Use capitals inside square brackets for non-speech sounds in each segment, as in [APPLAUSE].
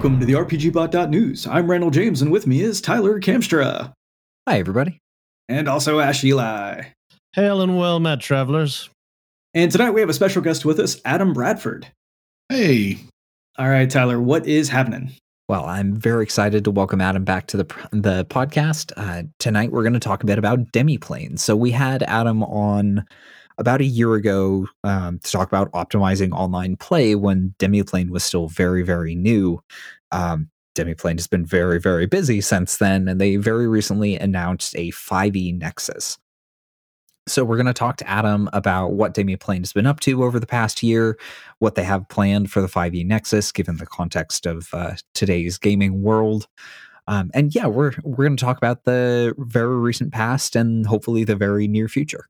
Welcome to the RPGBot.news. I'm Randall James, and with me is Tyler Kamstra. Hi, everybody. And also Ash Eli. Hail and well met, travelers. And tonight we have a special guest with us, Adam Bradford. Hey. All right, Tyler, what is happening? Well, I'm very excited to welcome Adam back to the the podcast. Uh, tonight we're going to talk a bit about demiplanes. So we had Adam on about a year ago um, to talk about optimizing online play when Demiplane was still very, very new. Um, Demiplane has been very, very busy since then, and they very recently announced a 5e Nexus. So we're going to talk to Adam about what Demiplane has been up to over the past year, what they have planned for the 5e Nexus, given the context of uh, today's gaming world. Um, and yeah, we're we're going to talk about the very recent past and hopefully the very near future.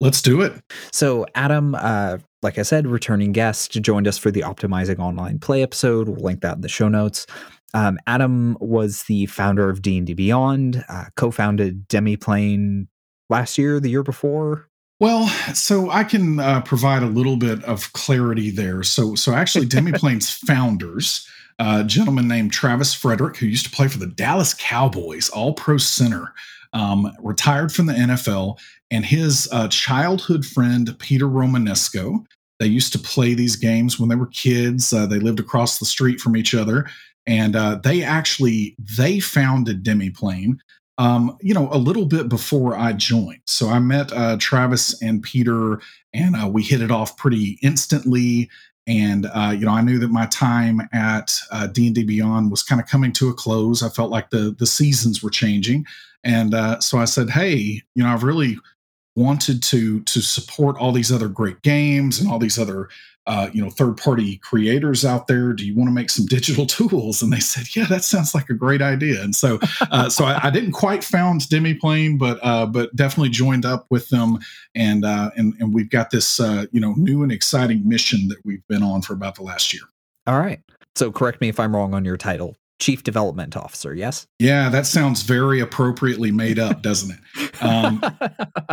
Let's do it. So, Adam, uh, like I said, returning guest, joined us for the Optimizing Online Play episode. We'll link that in the show notes. Um, Adam was the founder of D&D Beyond, uh, co-founded Demiplane last year, the year before. Well, so I can uh, provide a little bit of clarity there. So, so actually, [LAUGHS] Demiplane's founders, uh, a gentleman named Travis Frederick, who used to play for the Dallas Cowboys, All Pro center, um, retired from the NFL, and his uh, childhood friend Peter Romanesco. They used to play these games when they were kids. Uh, they lived across the street from each other, and uh, they actually they founded Demiplane. Um, you know, a little bit before I joined. So I met uh, Travis and Peter, and uh, we hit it off pretty instantly. And uh, you know, I knew that my time at D and D Beyond was kind of coming to a close. I felt like the the seasons were changing, and uh, so I said, "Hey, you know, I've really wanted to to support all these other great games and all these other uh, you know third party creators out there. Do you want to make some [LAUGHS] digital tools?" And they said, "Yeah, that sounds like a great idea." And so uh, so I, I, didn't quite found Demiplane, but uh, but definitely joined up with them, and uh, and and we've got this uh, you know new and exciting mission that we've been on for about the last year. All right. So correct me if I'm wrong on your title chief development officer yes? Yeah that sounds very appropriately made up doesn't it? Um,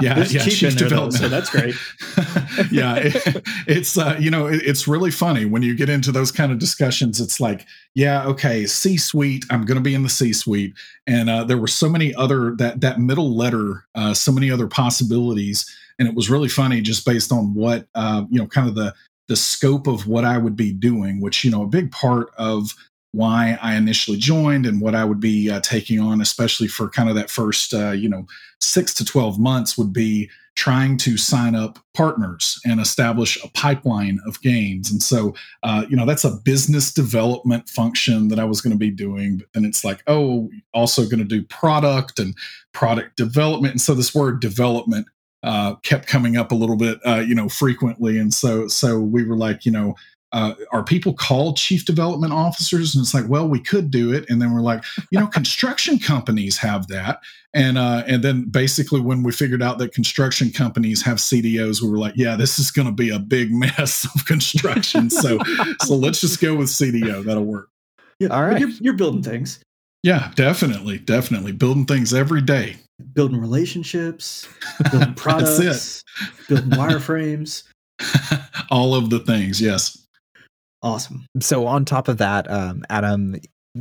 yeah, yeah chief development though, so that's great. [LAUGHS] Yeah it, it's uh, you know it, it's really funny when you get into those kind of discussions it's like yeah okay c suite i'm going to be in the c suite and uh, there were so many other that that middle letter uh, so many other possibilities and it was really funny just based on what uh, you know kind of the the scope of what I would be doing, which, you know, a big part of why I initially joined and what I would be uh, taking on, especially for kind of that first, uh, you know, six to 12 months, would be trying to sign up partners and establish a pipeline of games. And so, uh, you know, that's a business development function that I was going to be doing. But then it's like, oh, also going to do product and product development. And so this word development uh, kept coming up a little bit, uh, you know, frequently. And so, so we were like, you know, uh, are people called chief development officers? And it's like, well, we could do it. And then we're like, you know, [LAUGHS] construction companies have that. And uh, and then basically when we figured out that construction companies have CDOs, we were like, yeah, this is going to be a big [LAUGHS] mess of construction. so so let's just go with CDO. That'll work. Yeah, all right. You're, you're building things. Yeah, definitely, definitely building things every day. Building relationships, [LAUGHS] building products, building wireframes. All of the things, yes. Awesome. So on top of that, um, Adam,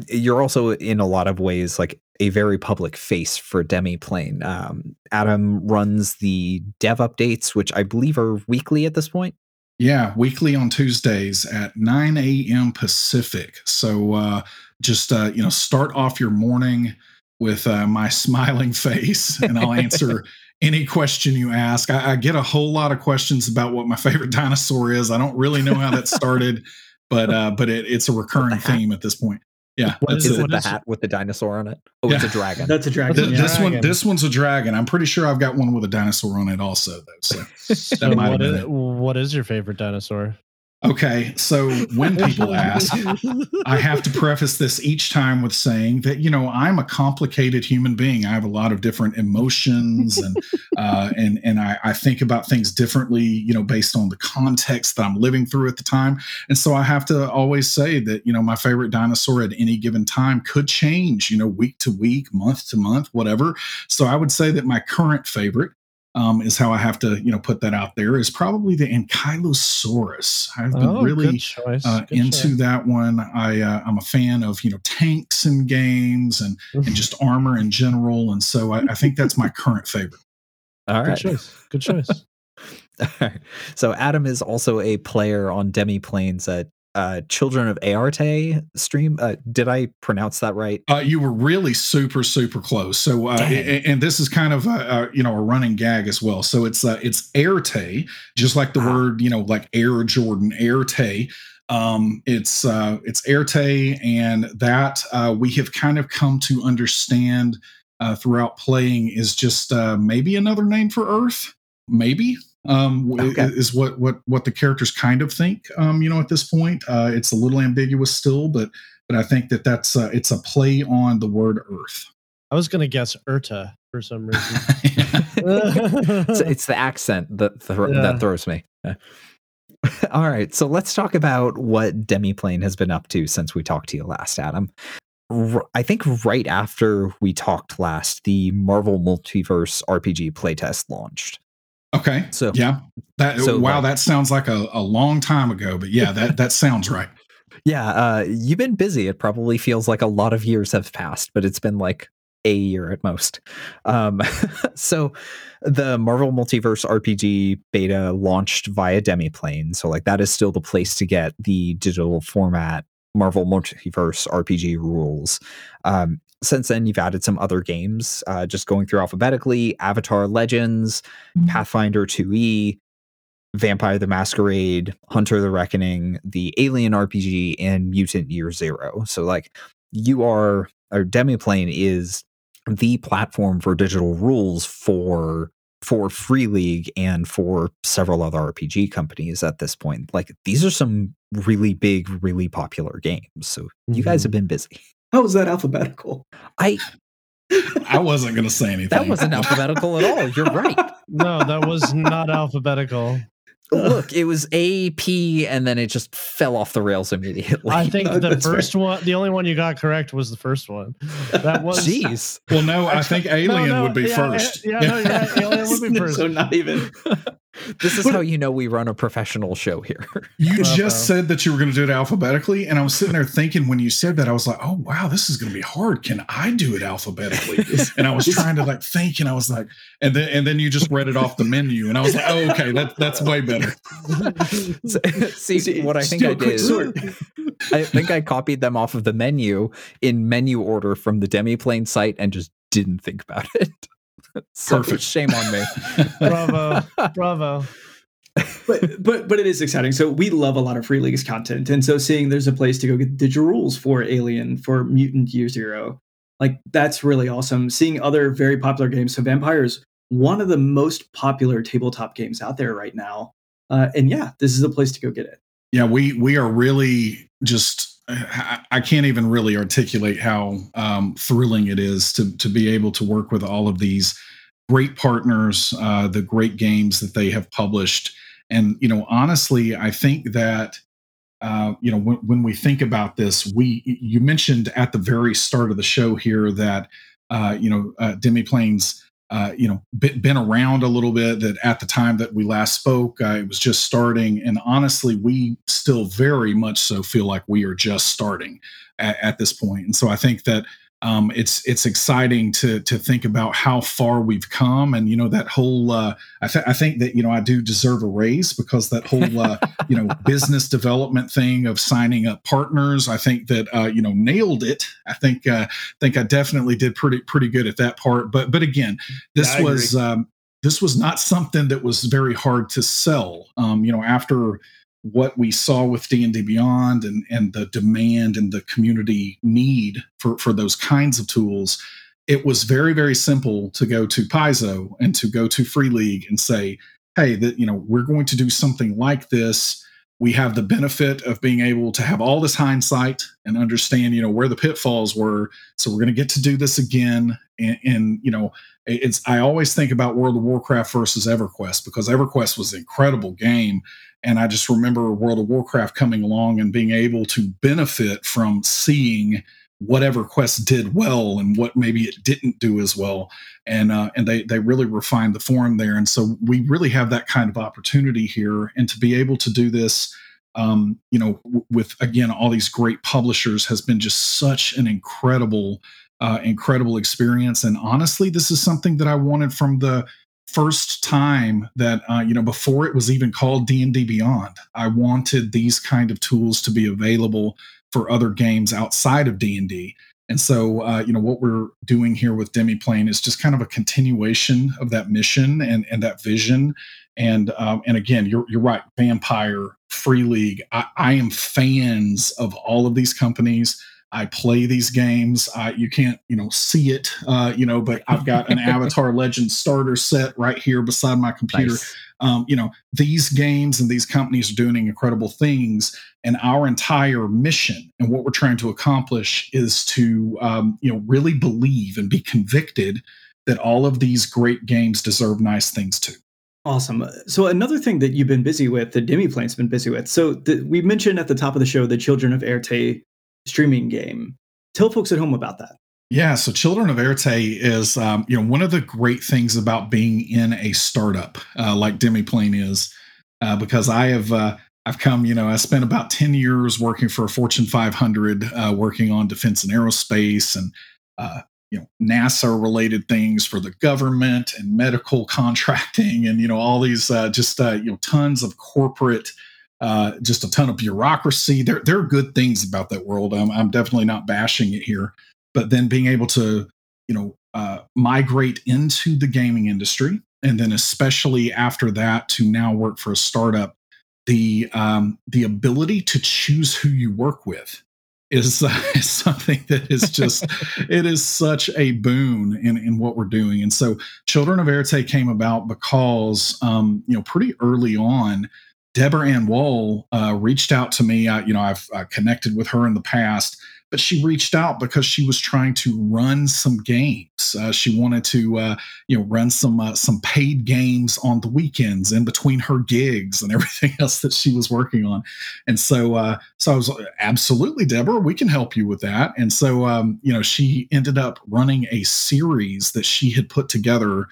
you're also in a lot of ways like a very public face for Demiplane. Um, Adam runs the dev updates, which I believe are weekly at this point. Yeah, weekly on Tuesdays at 9 a.m. Pacific. So uh, just uh, you know, start off your morning with uh, my [LAUGHS] smiling face, and I'll answer [LAUGHS] any question you ask. I, I, get a whole lot of questions about what my favorite dinosaur is. I don't really know how that started [LAUGHS] but uh, but it, it's a [LAUGHS] recurring theme at this point. Yeah, what is, it, it the hat with the dinosaur on it? Oh, yeah. it's a dragon. That's a dragon. Th- this one, this one's a dragon. I'm pretty sure I've got one with a dinosaur on it also, though. So [LAUGHS] that might what, is, what is your favorite dinosaur? Okay, so when [LAUGHS] people ask, I have to preface this each time with saying that you know I'm a complicated human being. I have a lot of different emotions, and [LAUGHS] uh, and and I, I think about things differently, you know, based on the context that I'm living through at the time. And so I have to always say that you know my favorite dinosaur at any given time could change, you know, week to week, month to month, whatever. So I would say that my current favorite um, is how I have to, you know, put that out there. Is probably the Ankylosaurus. I've been Oh, really uh, into choice. that one. I uh, I'm a fan of you know tanks and games and and just armor in general, and so I, I think that's my current favorite. All Good right. choice. Good [LAUGHS] choice. [LAUGHS] Alright. So Adam is also a player on Demiplane's at uh, Children of Éarte stream. Uh, did I pronounce that right? Uh, you were really super super close. So uh, and, and this is kind of a, a you know a running gag as well. So it's uh, it's Airte, just like the Ah. word you know like Air Jordan Airte. Um, it's uh, it's Airte, and that uh, we have kind of come to understand uh, throughout playing is just uh, maybe another name for Earth. Maybe um, Okay. is what what what the characters kind of think. Um, you know, at this point, uh, it's a little ambiguous still, but but I think that that's uh, it's a play on the word Earth. I was gonna guess Urta for some reason. [LAUGHS] it's, it's the accent that thro- Yeah. that throws me. [LAUGHS] All right, so let's talk about what Demiplane has been up to since we talked to you last, Adam. R- I think right after we talked last, the Marvel Multiverse RPG playtest launched. Okay, So yeah, that So, wow, like- that sounds like a, a long time ago, but yeah, that that sounds right. Yeah, uh, you've been busy. It probably feels like a lot of years have passed, but it's been like a year at most. Um, [LAUGHS] so the Marvel Multiverse RPG beta launched via Demiplane. So like that is still the place to get the digital format Marvel Multiverse RPG rules. Um, since then, you've added some other games, uh, just going through alphabetically Avatar Legends, Pathfinder 2E, Vampire the Masquerade, Hunter the Reckoning, the Alien RPG, and Mutant Year Zero. So, like, you are, or Demiplane is the platform for digital rules for for Free League and for several other RPG companies at this point. Like, these are some really big, really popular games. So, you guys have been busy. How was that alphabetical? I I wasn't going to say [LAUGHS] anything. that wasn't alphabetical at all. You're right. no, that was not alphabetical. Oh, look, it was A P, and then it just fell off the rails immediately. I think [LAUGHS] the That's right. first one, the only one you got correct was the first one. That [LAUGHS] was Jeez. Well, no, I think Alien no, would be yeah, first. yeah, no, right, Alien would be first. so not even. This is how you know we run a professional show here. [LAUGHS] You Bravo. just uh-huh. said that you were going to do it alphabetically, and I was sitting there thinking when you said that, I was like, "Oh wow, this is going to be hard. Can I do it alphabetically?" [LAUGHS] And I was trying to like think, and I was like, and then and then you just read it off the menu, and I was like, "Oh, okay, that that's way better." [LAUGHS] So- See, what I think do a I quick did. I think I copied them off of the menu in menu order from the Demiplane site and just didn't think about it. [LAUGHS] So Perfect. shame on me. [LAUGHS] Bravo, bravo. but but but it is exciting. So we love a lot of Free League's content, and so seeing there's a place to go get digital rules for Alien, for Mutant Year Zero, like that's really awesome. Seeing other very popular games. So Vampires, one of the most popular tabletop games out there right now, uh, and yeah, this is a place to go get it. Yeah, we we are really just. I can't even really articulate how um, thrilling it is to to be able to work with all of these great partners, uh, the great games that they have published, and you know, honestly, I think that uh, you know when, when we think about this, we you mentioned at the very start of the show here that uh, you know uh, Demiplanes uh, you know been, around a little bit that at the time that we last spoke uh, it was just starting. And honestly we still very much so feel like we are just starting at, at this point. And so i think that um, it's it's exciting to to think about how far we've come and you know that whole uh, I, th- I think that you know i do deserve a raise because that whole uh, [LAUGHS] you know business development thing of signing up partners i think that uh, you know nailed it. I think uh, think i definitely did pretty pretty good at that part. But but again this was um, this was not something that was very hard to sell. Um, you know after what we saw with d&d beyond and and the demand and the community need for for those kinds of tools it was very very simple to go to paizo and to go to free league and say hey that you know we're going to do something like this we have the benefit of being able to have all this hindsight and understand you know where the pitfalls were. So we're going to get to do this again. And, and you know it's i always think about world of warcraft versus everquest because everquest was an incredible game. And i just remember world of warcraft coming along and being able to benefit from seeing EverQuest did well and what maybe it didn't do as well. And uh, and they they really refined the form there. And so we really have that kind of opportunity here. And to be able to do this um, you know w- with again all these great publishers has been just such an incredible uh, incredible experience. And honestly this is something that i wanted from the first time that uh, you know before it was even called d&d beyond. I wanted these kind of tools to be available for other games outside of d&d and so uh, you know what we're doing here with demiplane is just kind of a continuation of that mission and, and that vision and um, and again you're, you're right vampire free league I, I am fans of all of these companies I play these games. Uh, you can't, you know, see it, uh, you know, but I've got an [LAUGHS] Avatar Legend starter set right here beside my computer. Nice. Um, you know, these games and these companies are doing incredible things, and our entire mission and what we're trying to accomplish is to, um, you know, really believe and be convicted that all of these great games deserve nice things too. Awesome. So another thing that you've been busy with, the Demiplane's been busy with. So the, we mentioned at the top of the show the Children of Éarte streaming game. Tell folks at home about that. Yeah, so Children of Éarte is, um, you know, one of the great things about being in a startup uh, like Demiplane is, uh, because I have uh, I've come, you know, I spent about ten years working for a Fortune 500, uh, working on defense and aerospace and uh, you know NASA related things for the government and medical [LAUGHS] contracting and you know all these uh, just you know tons of corporate just a ton of bureaucracy. There, there are good things about that world. I'm, I'm definitely not bashing it here, but then being able to, you know, uh, migrate into the gaming industry, and then especially after that to now work for a startup, the um, the ability to choose who you work with is, uh, [LAUGHS] is something that is just [LAUGHS] it is such a boon in in what we're doing. And so, Children of Éarte came about because um, you know pretty early on Deborah Ann Woll uh, reached out to me. I, you know, I've uh, connected with her in the past, but she reached out because she was trying to run some games. Uh, she wanted to, uh, you know, run some uh, some paid games on the weekends in between her gigs and [LAUGHS] everything else that she was working on. And so, uh, so I was absolutely Deborah, we can help you with that. And so, um, you know, she ended up running a series that she had put together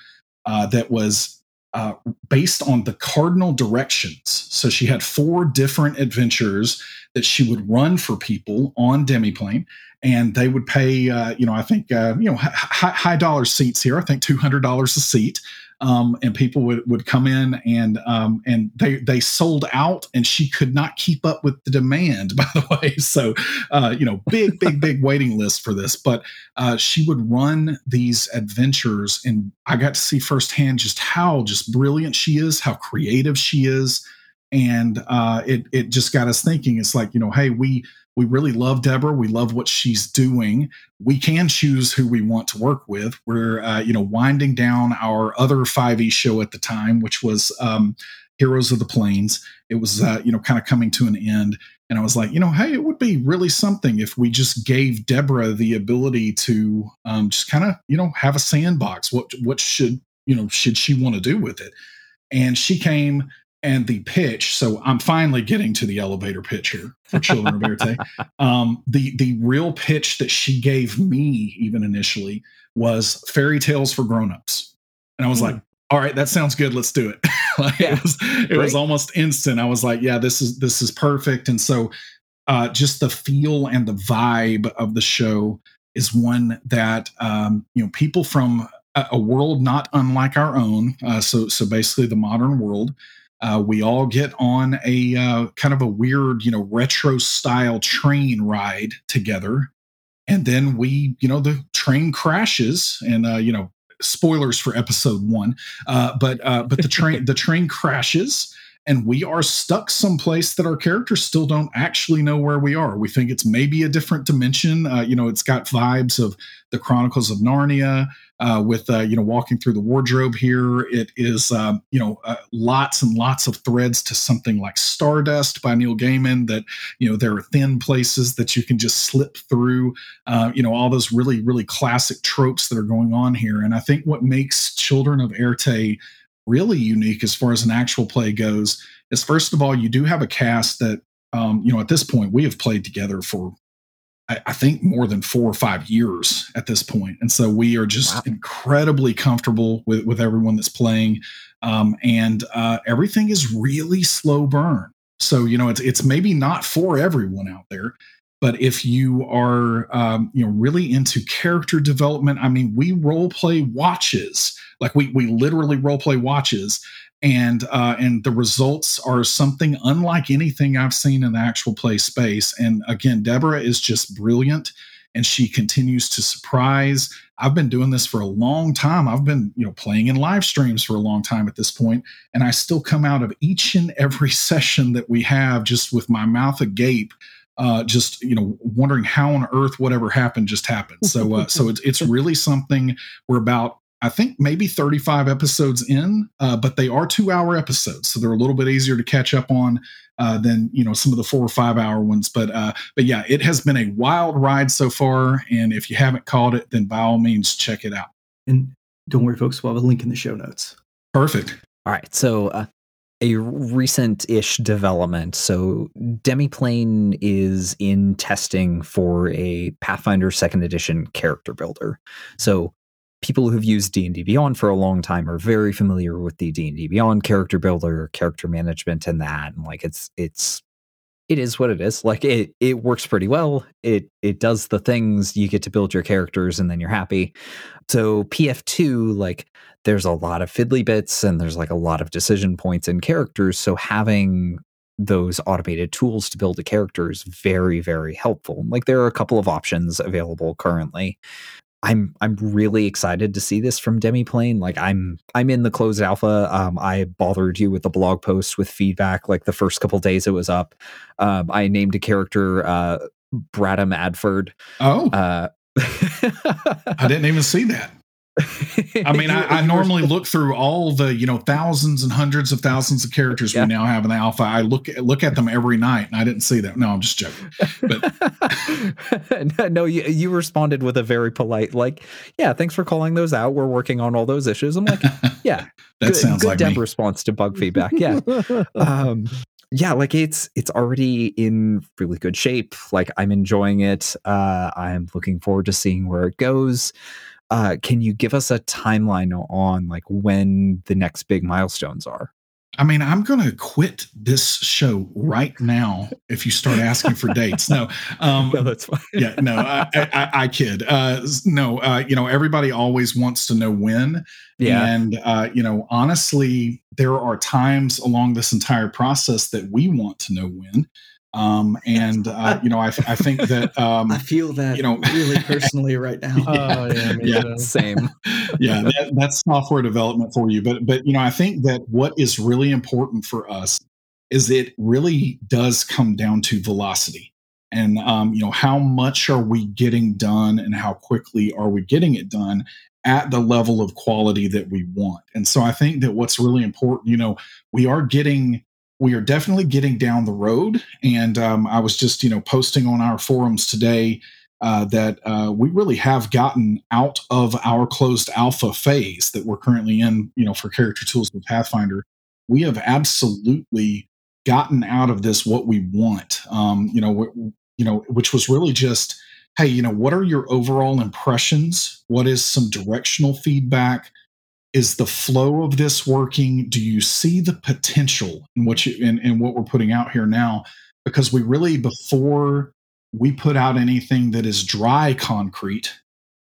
that was uh, based on the cardinal directions. So she had four different adventures that she would run for people on Demiplane, and they would pay, uh, you know, I think, uh, you know, high, high dollar seats here. I think two hundred dollars a seat um, and people would, would come in and um, and they they sold out, and she could not keep up with the demand. [LAUGHS] By the way, so uh, you know, big [LAUGHS] big big waiting list for this. But uh, she would run these adventures, and I got to see firsthand just how just brilliant she is, how creative she is, and uh, it it just got us thinking. It's like you know, hey, we we really love Deborah. We love what she's doing. We can choose who we want to work with. We're, uh, you know, winding down our other 5e show at the time, which was um, Heroes of the Plains. It was, uh, you know, kind of coming to an end. And I was like, you know, hey, it would be really something if we just gave Deborah the ability to um, just kind of, you know, have a sandbox. What what should you know should she want to do with it? And she came and the pitch. So I'm finally getting to the elevator pitch here for Children of [LAUGHS] Éarte. Um, the the real pitch that she gave me, even initially, was fairy tales for grown-ups. And I was mm. like, all right, that sounds good. Let's do it. [LAUGHS] like yeah. It was it was almost instant. I was like, yeah, this is this is perfect. And so uh, just the feel and the vibe of the show is one that um, you know people from a, a world not unlike our own. Uh, so so basically the modern world uh, we all get on a uh, kind of a weird, you know, retro style train ride together. And then we, you know, the train crashes and, uh, you know, spoilers for episode one. Uh, but, uh, but the train, [LAUGHS] the train crashes and we are stuck someplace that our characters still don't actually know where we are. We think it's maybe a different dimension. Uh, you know, it's got vibes of the Chronicles of Narnia uh, with uh, you know walking through the wardrobe here. It is um, you know uh, lots and lots of threads to something like Stardust by Neil Gaiman. That you know there are thin places that you can just slip through. Uh, you know all those really really classic tropes that are going on here. And I think what makes Children of Éarte really unique as far as an actual play goes is first of all, you do have a cast that, um, you know, at this point we have played together for, I, think more than four or five years at this point. And so we are just wow. incredibly comfortable with, with everyone that's playing. Um, and uh, everything is really slow burn. So, you know, it's, it's maybe not for everyone out there, but if you are, um, you know, really into character development, I mean, we role play watches, like we, we literally role play watches and uh, and the results are something unlike anything I've seen in the actual play space. And again, Deborah is just brilliant, and she continues to surprise. I've been doing this for a long time. I've been you know playing in live streams for a long time at this point, and I still come out of each and every [LAUGHS] session that we have just with my mouth agape. Uh, just you know, wondering how on earth whatever happened just happened. So, uh, so it's it's [LAUGHS] really something. We're about I think maybe 35 episodes in, uh, but they are two hour episodes, so they're a little bit easier to catch up on uh, than you know some of the four or five hour ones. But uh, but yeah, it has been a wild ride so far, and if you haven't caught it, then by all means check it out. And don't worry, folks, we'll have a link in the show notes. Perfect. All right, so uh, a recent-ish development. So Demiplane is in testing for a Pathfinder Second Edition character builder. So people who've used D&D Beyond for a long time are very familiar with the D&D Beyond character builder, character management and that and like it's it's it is what it is. Like it it works pretty well. It it does the things you get to build your characters and then you're happy. So PF2 like there's a lot of fiddly bits and there's like a lot of decision points and characters so having those automated tools to build a character is very very helpful. Like there are a couple of options available currently. I'm I'm really excited to see this from Demiplane. Like I'm I'm in the closed alpha. Um, I bothered you with the blog post with feedback. Like the first couple days it was up. Um, I named a character uh, Bradham Adford. Oh, uh, [LAUGHS] I didn't even see that. [LAUGHS] I mean, I, I, normally [LAUGHS] look through all the you know thousands and hundreds of thousands of characters yeah. we now have in the alpha. I look look at them every night, and I didn't see that. No, I'm just joking. But [LAUGHS] no, you you responded with a very polite like, "Yeah, thanks for calling those out. We're working on all those issues." I'm like, "Yeah, that good, sounds good like Deb me. response to bug feedback." Yeah. um, yeah like it's it's already in really good shape like i'm enjoying it uh i'm looking forward to seeing where it goes uh, can you give us a timeline on like when the next big milestones are? I mean, I'm going to quit this show right now if you start asking for dates. No, um, [LAUGHS] no, that's fine. yeah, no, I, I, I kid. Uh, no, uh, you know, everybody always wants to know when. Yeah. And, uh, you know, honestly, there are times along this entire process that we want to know when. Um, and uh, you know, I, [LAUGHS] I think that um, I feel that you know [LAUGHS] really personally right now. Oh yeah, yeah, same. [LAUGHS] yeah, that, that's software development for you. But but you know, I think that what is really important for us is it really does come down to velocity, and um, you know, how much are we getting done, and how quickly are we getting it done at the level of quality that we want. And so I think that what's really important, you know, we are getting we are definitely getting down the road. And um, I was just, you know, posting on our forums today uh, that uh, we really have gotten out of our closed alpha phase that we're currently in, you know, for character tools with Pathfinder. We have absolutely gotten out of this what we want, um, you know, you know, which was really just, hey, you know, what are your overall impressions? What is some directional feedback? Is the flow of this working? Do you see the potential in what you in, in what we're putting out here now? Because we really before we put out anything that is dry concrete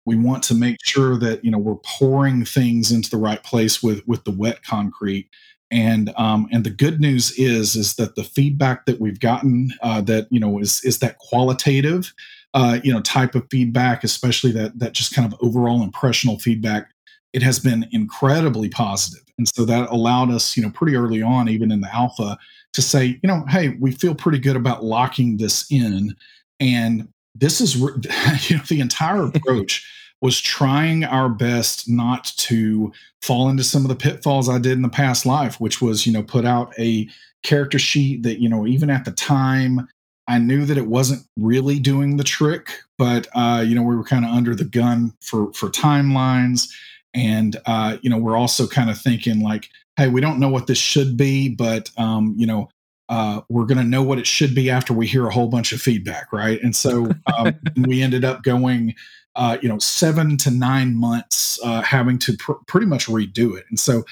we want to make sure that you know we're pouring things into the right place with with the wet concrete. And um, and the good news is is that the feedback that we've gotten uh, that you know is is that qualitative uh, you know type of feedback especially that that just kind of overall impressional feedback it has been incredibly positive. And so that allowed us, you know, pretty early on, even in the alpha, to say, you know, hey, we feel pretty good about locking this in. And this is, [LAUGHS] you know, the entire [LAUGHS] approach was trying our best not to fall into some of the pitfalls I did in the past life, which was, you know, put out a character sheet that, you know, even at the time, I knew that it wasn't really doing the trick, but uh, you know, we were kind of under the gun for for timelines and uh, you know we're also kind of thinking like hey we don't know what this should be but um, you know uh, we're going to know what it should be after we hear a whole bunch of feedback, right? And so um, [LAUGHS] we ended up going, uh, you know, seven to nine months uh, having to pr- pretty much redo it. And so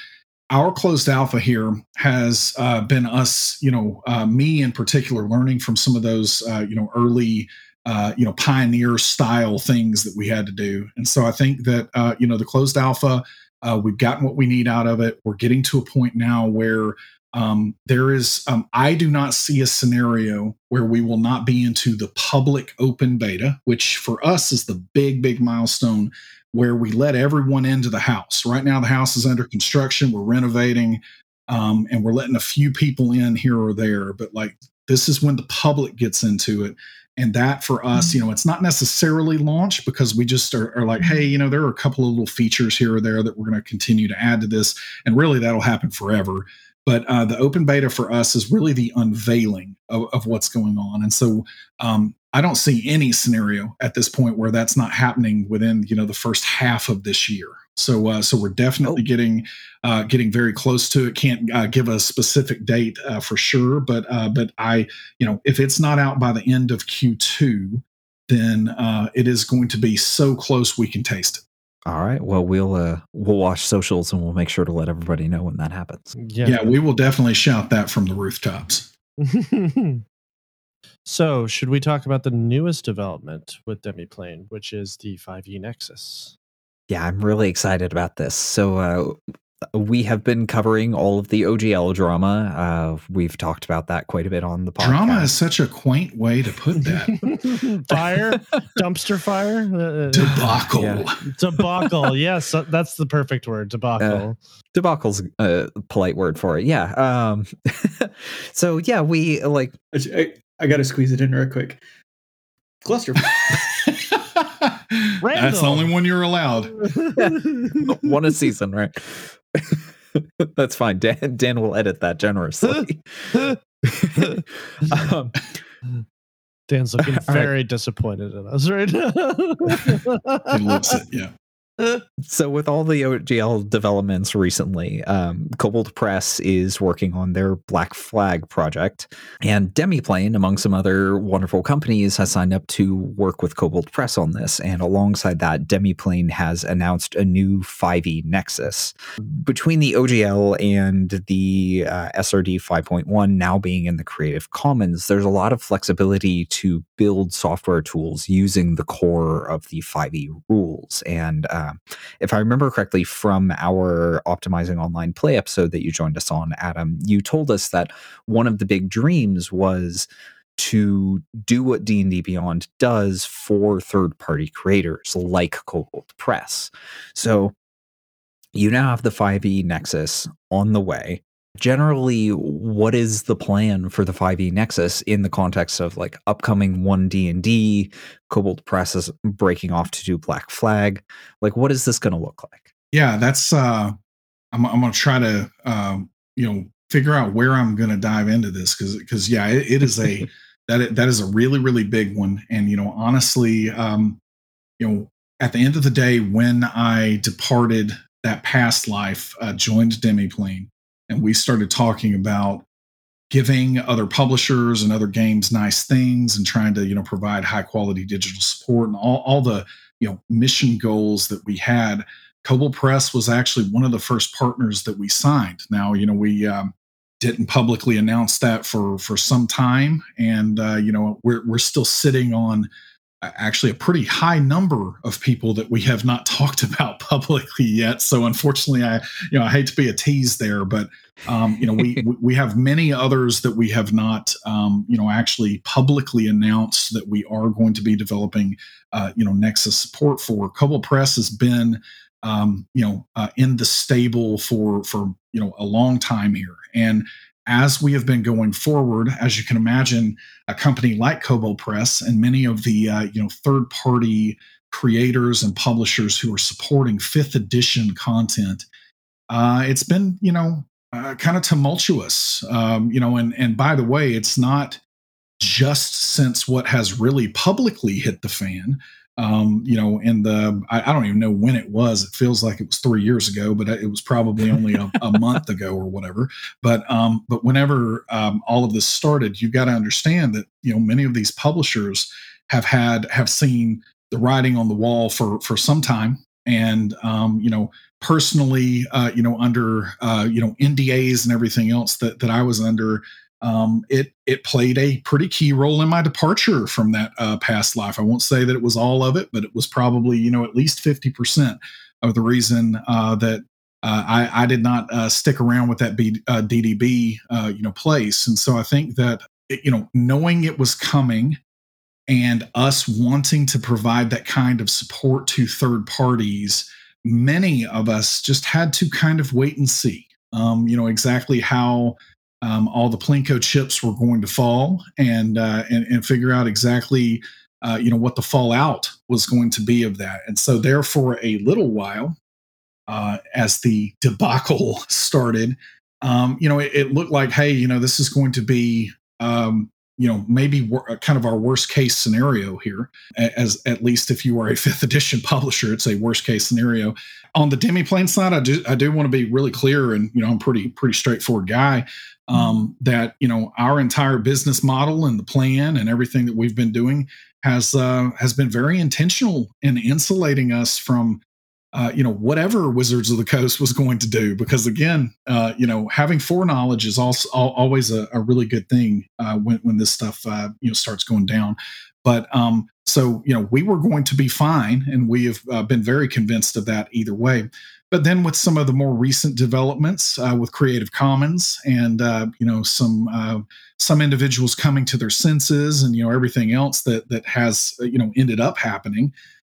our closed alpha here has uh, been us, you know, uh, me in particular, learning from some of those, uh, you know, early. You know, pioneer style things that we had to do, and so I think that you know the closed alpha, we've gotten what we need out of it. We're getting to a point now where um, there is, um, I do not see a scenario where we will not be into the public open beta, which for us is the big, big milestone where we let everyone into the house. Right now, the house is under construction, we're renovating, um, and we're letting a few people in here or there. But like, this is when the public gets into it. And that for us, mm-hmm. you know, it's not necessarily launch because we just are, are, like, hey, you know, there are a couple of little features here or there that we're going to continue to add to this. And really, that'll happen forever. But uh, the open beta for us is really the unveiling of, of what's going on. And so um, I don't see any scenario at this point where that's not happening within you know the first half of this year. So uh, so we're definitely oh. getting uh, getting very close to it. Can't uh, give a specific date uh, for sure, but uh, but I you know if it's not out by the end of Q2, then uh, it is going to be so close we can taste it. All right. Well, we'll uh, we'll watch socials and we'll make sure to let everybody know when that happens. Yeah, yeah we will definitely shout that from the rooftops. [LAUGHS] so, should we talk about the newest development with Demiplane, which is the 5e Nexus? Yeah, I'm really excited about this. So, uh, we have been covering all of the OGL drama. Uh, we've talked about that quite a bit on the podcast. Drama is such a quaint way to put [LAUGHS] that. fire, [LAUGHS] dumpster fire, uh, uh, debacle, yeah. debacle. [LAUGHS] Yes, that's the perfect word. Debacle. Uh, debacle's a polite word for it. Yeah. Um, so yeah, we like. I, I got to squeeze it in real quick. Cluster. That's the only one you're allowed. [LAUGHS] one a season, right? [LAUGHS] That's fine. Dan, Dan will edit that generously. [LAUGHS] um, Dan's looking very right. disappointed in us right now. he looks it, yeah [LAUGHS] so with all the OGL developments recently, um, Press is working on their Black Flag project, and Demiplane, among some other wonderful companies, has signed up to work with Kobold Press on this. And alongside that, Demiplane has announced a new 5e Nexus. Between the OGL and the uh, SRD 5.1 now being in the Creative Commons, there's a lot of flexibility to build software tools using the core of the 5e rules and uh, if I remember correctly from our optimizing online play episode that you joined us on, Adam, you told us that one of the big dreams was to do what D&D Beyond does for third-party creators like Kobold Press. So you now have the 5e Nexus on the way generally what is the plan for the 5e nexus in the context of like upcoming 1d&d kobold press is breaking off to do black flag? Like what is this going to look like? Yeah that's uh i'm, I'm gonna try to um you know figure out where i'm gonna dive into this because because yeah it, it is a [LAUGHS] that that is a really really big one. And you know honestly um you know at the end of the day when i departed that past life uh, joined demiplane and we started talking about giving other publishers and other games nice things and trying to you know provide high quality digital support and all, all the you know mission goals that we had Kobold Press was actually one of the first partners that we signed. Now, you know, we um, didn't publicly announce that for for some time, and uh, you know, we're we're still sitting on actually a pretty high number of people that we have not [LAUGHS] talked about publicly yet. So unfortunately, I you know I hate to be a tease there, but um, you know [LAUGHS] we we have many others that we have not um, you know actually publicly announced that we are going to be developing uh, you know Nexus support for. Kobold Press has been um, you know uh, in the stable for for you know a long time here and as we have been going forward, as you can imagine, a company like Kobold Press and many of the uh, you know third party creators and publishers who are supporting fifth edition content, uh, it's been you know uh, kind of tumultuous. Um, you know, and and by the way, it's not just since what has really publicly hit the fan. Um, you know, in the I, I, don't even know when it was. It feels like it was three years ago, but it was probably only a, a [LAUGHS] month ago or whatever. But um, but whenever um, all of this started, you've got to understand that you know many of these publishers have had have seen the writing on the wall for for some time, and um, you know personally, uh, you know under uh, you know NDAs and everything else that that I was under um, it it played a pretty key role in my departure from that uh, past life. I won't say that it was all of it, but it was probably you know at least fifty percent of the reason uh, that uh, I, I, did not uh, stick around with that B, DDB uh, uh, you know place. And so I think that it, you know knowing it was coming and us wanting to provide that kind of support to third parties, many of us just had to kind of wait and see. Um, you know exactly how um, all the Plinko chips were going to fall and uh, and, and figure out exactly uh, you know what the fallout was going to be of that. And so there for a little while, uh, as the debacle [LAUGHS] started, um, you know it, it, looked like hey you know this is going to be um, you know maybe wor- kind of our worst case scenario here as at least if you are a [LAUGHS] fifth edition publisher it's a worst case scenario on the demiplane side i do i do want to be really clear and you know i'm pretty pretty straightforward guy um, that you know our entire business model and the plan and everything that we've been doing has uh, has been very intentional in insulating us from uh, you know whatever Wizards of the Coast was going to do. Because again uh, you know having foreknowledge is also always a, a really good thing uh, when when this stuff uh, you know starts going down. But um, so you know we were going to be fine and we have uh, been very convinced of that either way but then with some of the more recent developments uh, with Creative Commons and uh, you know some uh, some individuals coming to their senses and you know everything else that that has uh, you know ended up happening,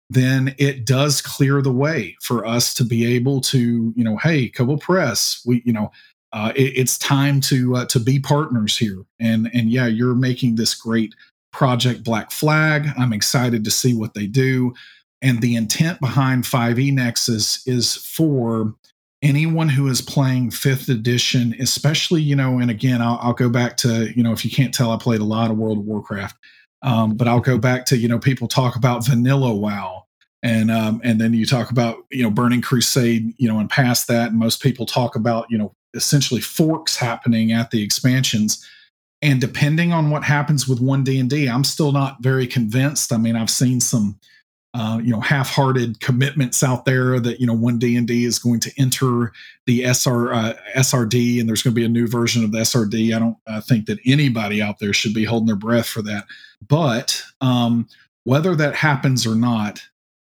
then it does clear the way for us to be able to you know hey Kobold Press we you know uh, it, it's time to uh, to be partners here and and yeah you're making this great project Black Flag. I'm excited to see what they do. And the intent behind 5e Nexus is for anyone who is playing fifth edition, especially, you know, and again, I'll, I'll, go back to, you know, if you can't tell, I played a lot of World of Warcraft, um, but I'll go back to, you know, people talk about vanilla WoW. And um, and then you talk about you know Burning Crusade you know and past that and most people talk about you know essentially forks happening at the expansions and depending on what happens with one D&D I'm still not very convinced I mean I've seen some uh, you know half-hearted commitments out there that you know one D&D is going to enter the SR uh, SRD and there's going to be a new version of the SRD. I don't uh, think that anybody out there should be holding their breath for that. But um, whether that happens or not,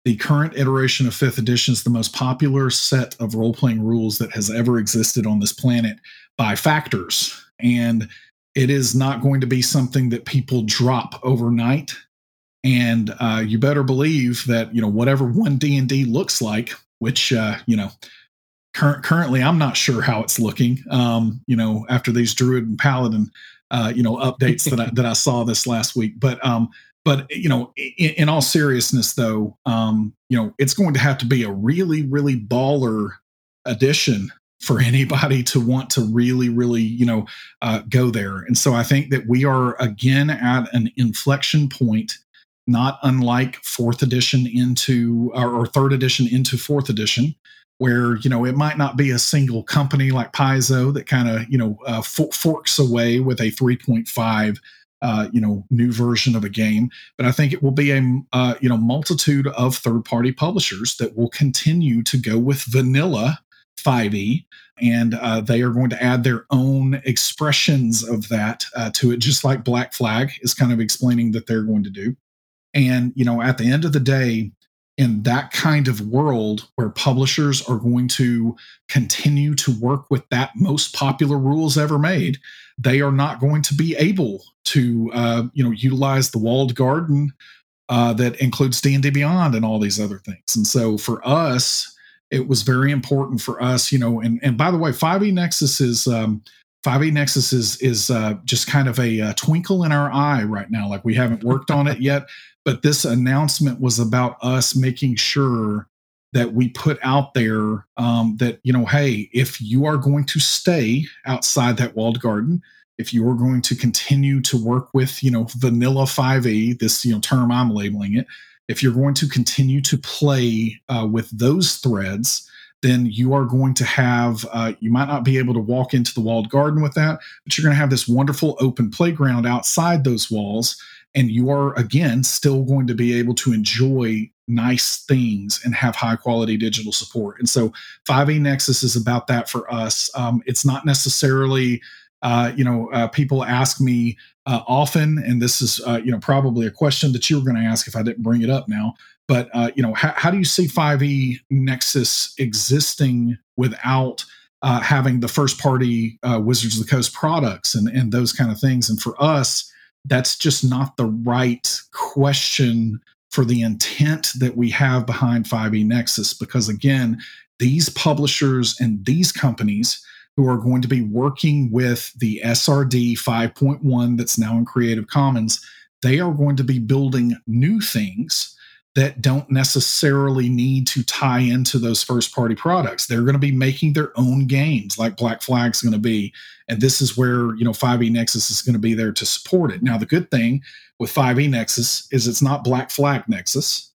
the current iteration of 5th edition is the most popular set of role-playing rules that has ever existed on this planet by factors and it is not going to be something that people drop overnight and uh, you better believe that you know whatever one D and D looks like, which uh, you know cur- currently I'm not sure how it's looking. Um, you know after these Druid and Paladin uh, you know updates that I, [LAUGHS] that I saw this last week, but um, but you know in, in all seriousness though, um, you know it's going to have to be a really really baller addition for [LAUGHS] anybody to want to really really you know uh, go there and so i think that we are again at an inflection point not unlike fourth edition into or, third edition into fourth edition where you know it might not be a single company like Paizo that kind of you know uh, forks away with a 3.5 uh, you know new version of a game, but I think it will be a uh, you know multitude of third party publishers that will continue to go with vanilla 5e and uh, they are going to add their own expressions of that uh, to it just like black flag is kind of explaining that they're going to do and, you know, at the end of the day, in that kind of world where publishers are going to continue to work with that most popular rules ever made, they are not going to be able to, uh, you know, utilize the walled garden uh, that includes D and D Beyond and all these other things. And so for us, it was very important for us, you know. And and by the way, 5e Nexus is um, 5e Nexus is is uh, just kind of a, a, twinkle in our eye right now. Like we haven't worked on it yet, [LAUGHS] but this announcement was about us making sure that we put out there um, that you know, hey, if you are going to stay outside that walled garden, if you are going to continue to work with you know vanilla 5e, this you know term I'm labeling it, if you're going to continue to play uh, with those threads, then you are going to have, uh, you might not be able to walk into the walled garden with that, but you're going to have this wonderful open playground outside those walls. And you are, again, still going to be able to enjoy nice things and have high quality digital support. And so 5e Nexus is about that for us. Um, it's not necessarily, uh, you know, uh, people ask me uh, often, and this is, uh, you know, probably a question that you were going to ask if I didn't bring it up now. But uh, you know, how, how do you see 5e Nexus existing without uh, having the first party uh, Wizards of the Coast products and and those kind of things? And for us, that's just not the right question for the intent that we have behind 5e Nexus. Because again, these publishers and these companies who are going to be working with the SRD 5.1 that's now in Creative Commons, they are going to be building new things that don't necessarily need to tie into those first party products. They're going to be making their own games like Black Flag's going to be. And this is where, you know, 5e Nexus is going to be there to support it. Now, the good thing with 5e Nexus is it's not Black Flag Nexus.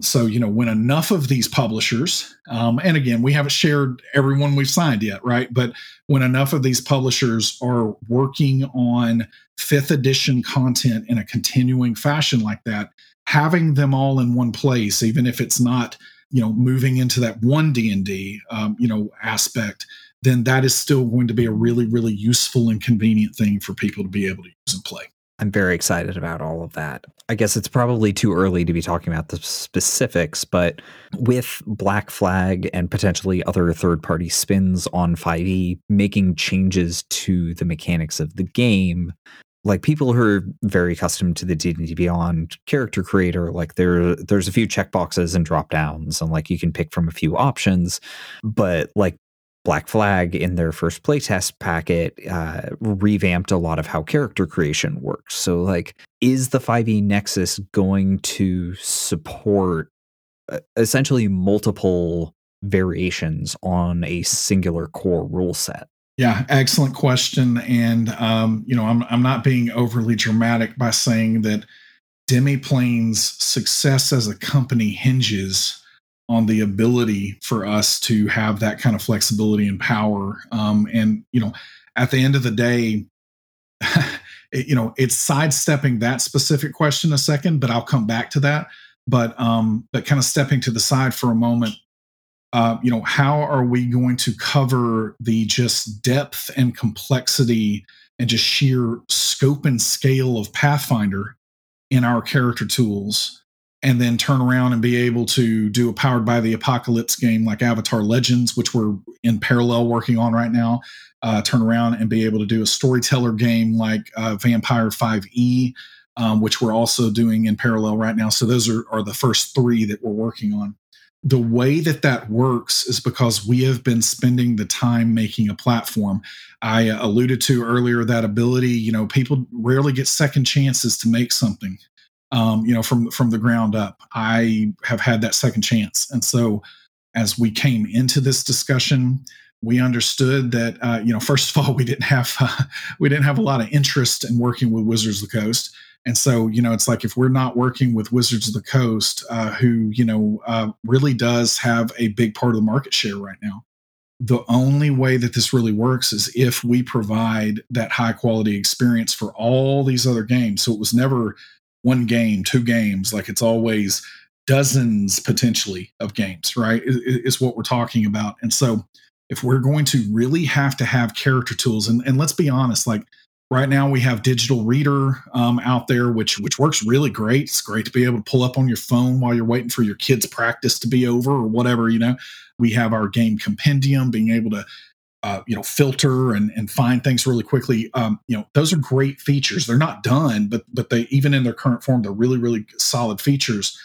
So, you know, when enough of these publishers, um, and again, we haven't shared everyone we've signed yet, right? But when enough of these publishers are working on fifth edition content in a continuing fashion like that, having them all in one place, even if it's not, you know, moving into that one D and D, um, you know, aspect, then that is still going to be a really, really useful and convenient thing for people to be able to use and play. I'm very excited about all of that. I guess it's probably too early to be talking about the specifics, but with Black Flag and potentially other third party spins on 5e making changes to the mechanics of the game, like people who are very accustomed to the D&D Beyond character creator, like there there's a few checkboxes and drop downs, and like you can pick from a few options. But like Black Flag in their first playtest packet uh, revamped a lot of how character creation works. So like, is the 5e Nexus going to support essentially multiple variations on a singular core rule set? Yeah, excellent question. And um, you know, I'm I'm not being overly dramatic by saying that Demiplane's success as a company hinges on the ability for us to have that kind of flexibility and power. Um, and you know, at the end of the day, [LAUGHS] it, you know, it's sidestepping that specific question a second, but I'll come back to that. But um, but kind of stepping to the side for a moment, uh, you know, how are we going to cover the just depth and complexity and just sheer scope and scale of Pathfinder in our character tools, and then turn around and be able to do a powered by the apocalypse game like Avatar Legends, which we're in parallel working on right now. Uh, turn around and be able to do a storyteller game like uh, Vampire 5e, um, which we're also doing in parallel right now. So those are, are the first three that we're working on the way that that works is because we have been spending the time making a platform. I uh, alluded to earlier that ability, you know, people rarely get second chances to make something, um, you know, from from the ground up. I have had that second chance, and so as we came into this discussion, we understood that, uh, you know, first of all, [LAUGHS] we didn't have uh, we didn't have a lot of interest in working with Wizards of the Coast. And so, you know, it's like if we're not working with Wizards of the Coast, uh, who, you know, uh, really does have a big part of the market share right now, the only way that this really works is if we provide that high quality experience for all these other games. So it was never one game, two games, like it's always dozens potentially of games, right? Is, what we're talking about. And so, if we're going to really have to have character tools, and, and let's be honest, like Right now, we have digital reader um, out there, which which works really great. It's great to be able to pull up on your phone while you're waiting for your kids' practice to be over or whatever. You know, we have our game compendium, being able to uh, you know filter and and find things really quickly. Um, you know, those are great features. They're not done, but but they even in their current form, they're really really solid features.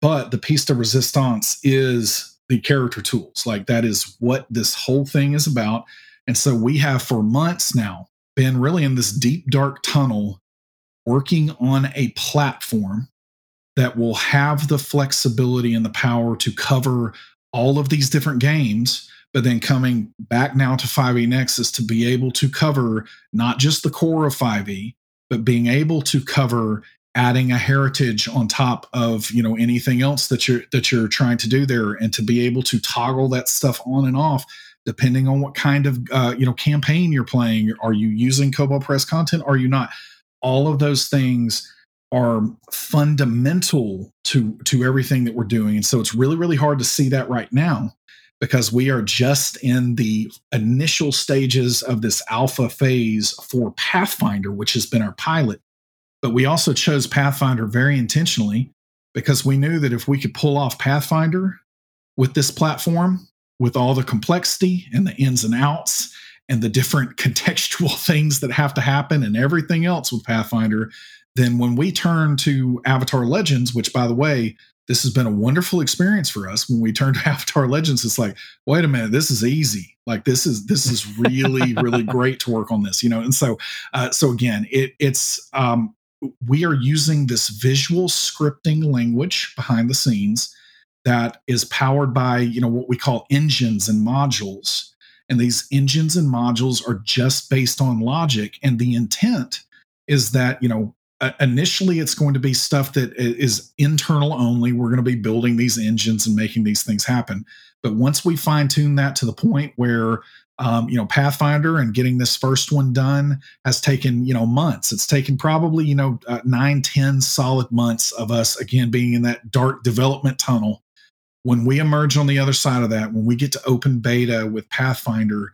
But the piece de resistance is the character tools. Like that is what this whole thing is about. And so we have for months now been really in this deep, dark tunnel working on a platform that will have the flexibility and the power to cover all of these different games, but then coming back now to 5e Nexus to be able to cover not just the core of 5e, but being able to cover adding a heritage on top of you know anything else that you're that you're trying to do there and to be able to toggle that stuff on and off depending on what kind of uh, you know campaign you're playing are you using Kobold Press content are you not? All of those things are fundamental to to everything that we're doing and so it's really really hard to see that right now because we are just in the initial stages of this alpha phase for pathfinder which has been our pilot. But we also chose Pathfinder very intentionally because we knew that if we could pull off Pathfinder with this platform, with all the complexity and the ins and outs and the different [LAUGHS] contextual things that have to happen and everything else with Pathfinder, then when we turn to Avatar Legends, which by the way, this has been a wonderful experience for us. When we turn to [LAUGHS] Avatar Legends, it's like, wait a minute, this is easy. Like this is this is really [LAUGHS] really great to work on this, you know. And so, uh, so again, it it's um, we are using this visual scripting language behind the scenes that is powered by you know what we call engines and modules. And these engines and modules are just based on logic. And the intent is that you know initially it's going to be stuff that is internal only. We're going to be building these engines and making these things happen. But once we fine tune that to the point where um, you know pathfinder and getting this first one done has taken you know months. It's taken probably you know uh, nine ten solid months of us again being in that dark development tunnel when we emerge on the other side of that when we get to open beta with pathfinder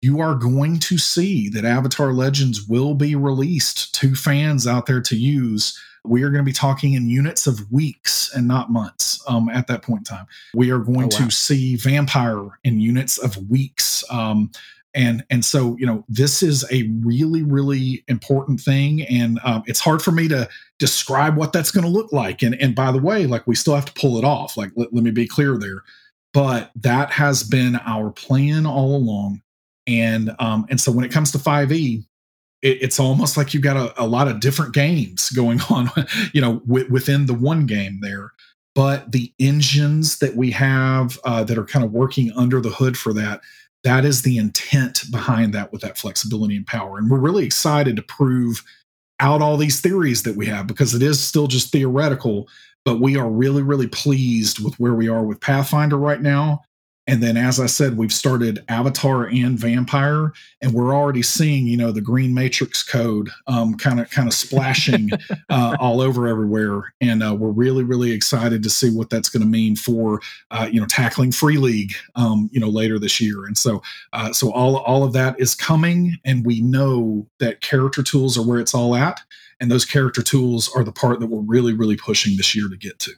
you are going to see that avatar legends will be released to fans out there to use we are going to be talking in units of weeks and not months um, at that point in time. We are going oh, wow. to see Vampire in units of weeks. Um, and and so you know this is a really really important thing. And um, it's hard for me to describe what that's going to look like. And and by the way like we still have to pull it off. Like let, let me be clear there. But that has been our plan all along. And um and so when it comes to 5e it, it's almost like you've got a, a, lot of different games going [LAUGHS] on, you know, w- within the one game there. But the engines that we have uh, that are kind of working under the hood for that, that is the intent behind that with that flexibility and power. And we're really excited to prove out all these theories that we have because it is still just theoretical, but we are really, really pleased with where we are with Pathfinder right now. And then, as I said, we've started Avatar and Vampire, and we're already seeing, you know, the Green Matrix code kind of kind of splashing [LAUGHS] uh, all over everywhere. And uh, we're really, really excited to see what that's going to mean for, uh, you know, tackling Free League, um, you know, later this year. And so, uh, so all all of that is coming, and we know that character tools are where it's all at, and those character tools are the part that we're really, really pushing this year to get to.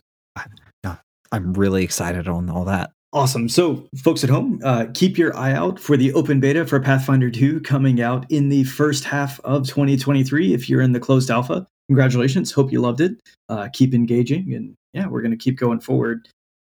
I'm really excited on all that. Awesome. So, folks at home, uh, keep your eye out for the open beta for Pathfinder 2 coming out in the first half of 2023. If you're in the closed alpha, congratulations. Hope you loved it. Uh, keep engaging. And yeah, we're going to keep going forward.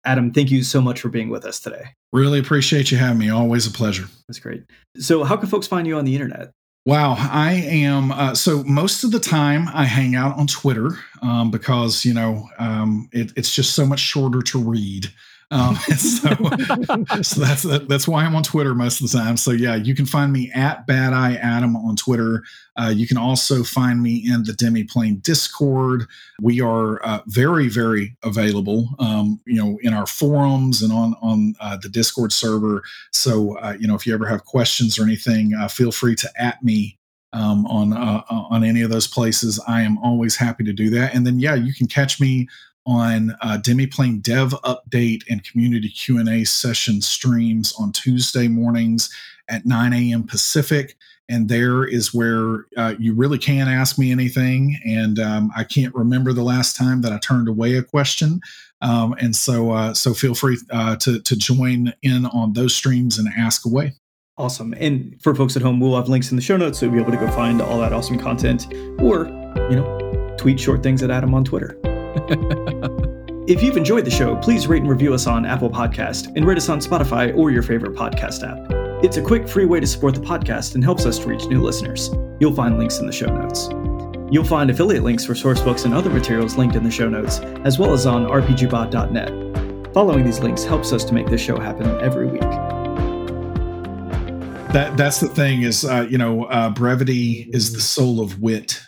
Adam, thank you so much for being with us today. Really appreciate you having me. Always a pleasure. That's great. So, how can folks find you on the internet? Wow, I am. Uh, so most of the time, I hang out on Twitter um, because you know um, it, it's just so much shorter to read. Um, [LAUGHS] so, [LAUGHS] so that's that's why I'm on Twitter most of the time. So yeah, you can find me at Bad Eye Adam on Twitter. Uh, you can also find me in the Demiplane Discord. We are uh, very very available, um, you know, in our forums and on on uh, the Discord server. So uh, you know, if you ever have questions or anything, uh, feel free to at me um, on uh, on any of those places. I am always happy to do that. And then yeah, you can catch me on uh, Demiplane Dev Update and Community Q&A session streams on Tuesday mornings at 9 a.m. Pacific. And there is where uh, you really can ask me anything. And um, I can't remember the last time that I turned away a question. Um, and so, uh, so feel free uh, to to join in on those streams and ask away. Awesome. And for folks at home, we'll have links in the show notes, so you'll be able to go find all that awesome content, or you know, tweet short things at Adam on Twitter. [LAUGHS] if you've enjoyed the show, please rate and review us on Apple Podcast and rate us on Spotify or your favorite podcast app. It's a quick, free way to support the podcast and helps us to reach new listeners. You'll find links in the show notes. You'll find affiliate links for source books and other materials linked in the show notes, as well as on rpgbot.net. Following these links helps us to make this show happen every week. That that's the thing is, uh, you know, uh, brevity is the soul of wit,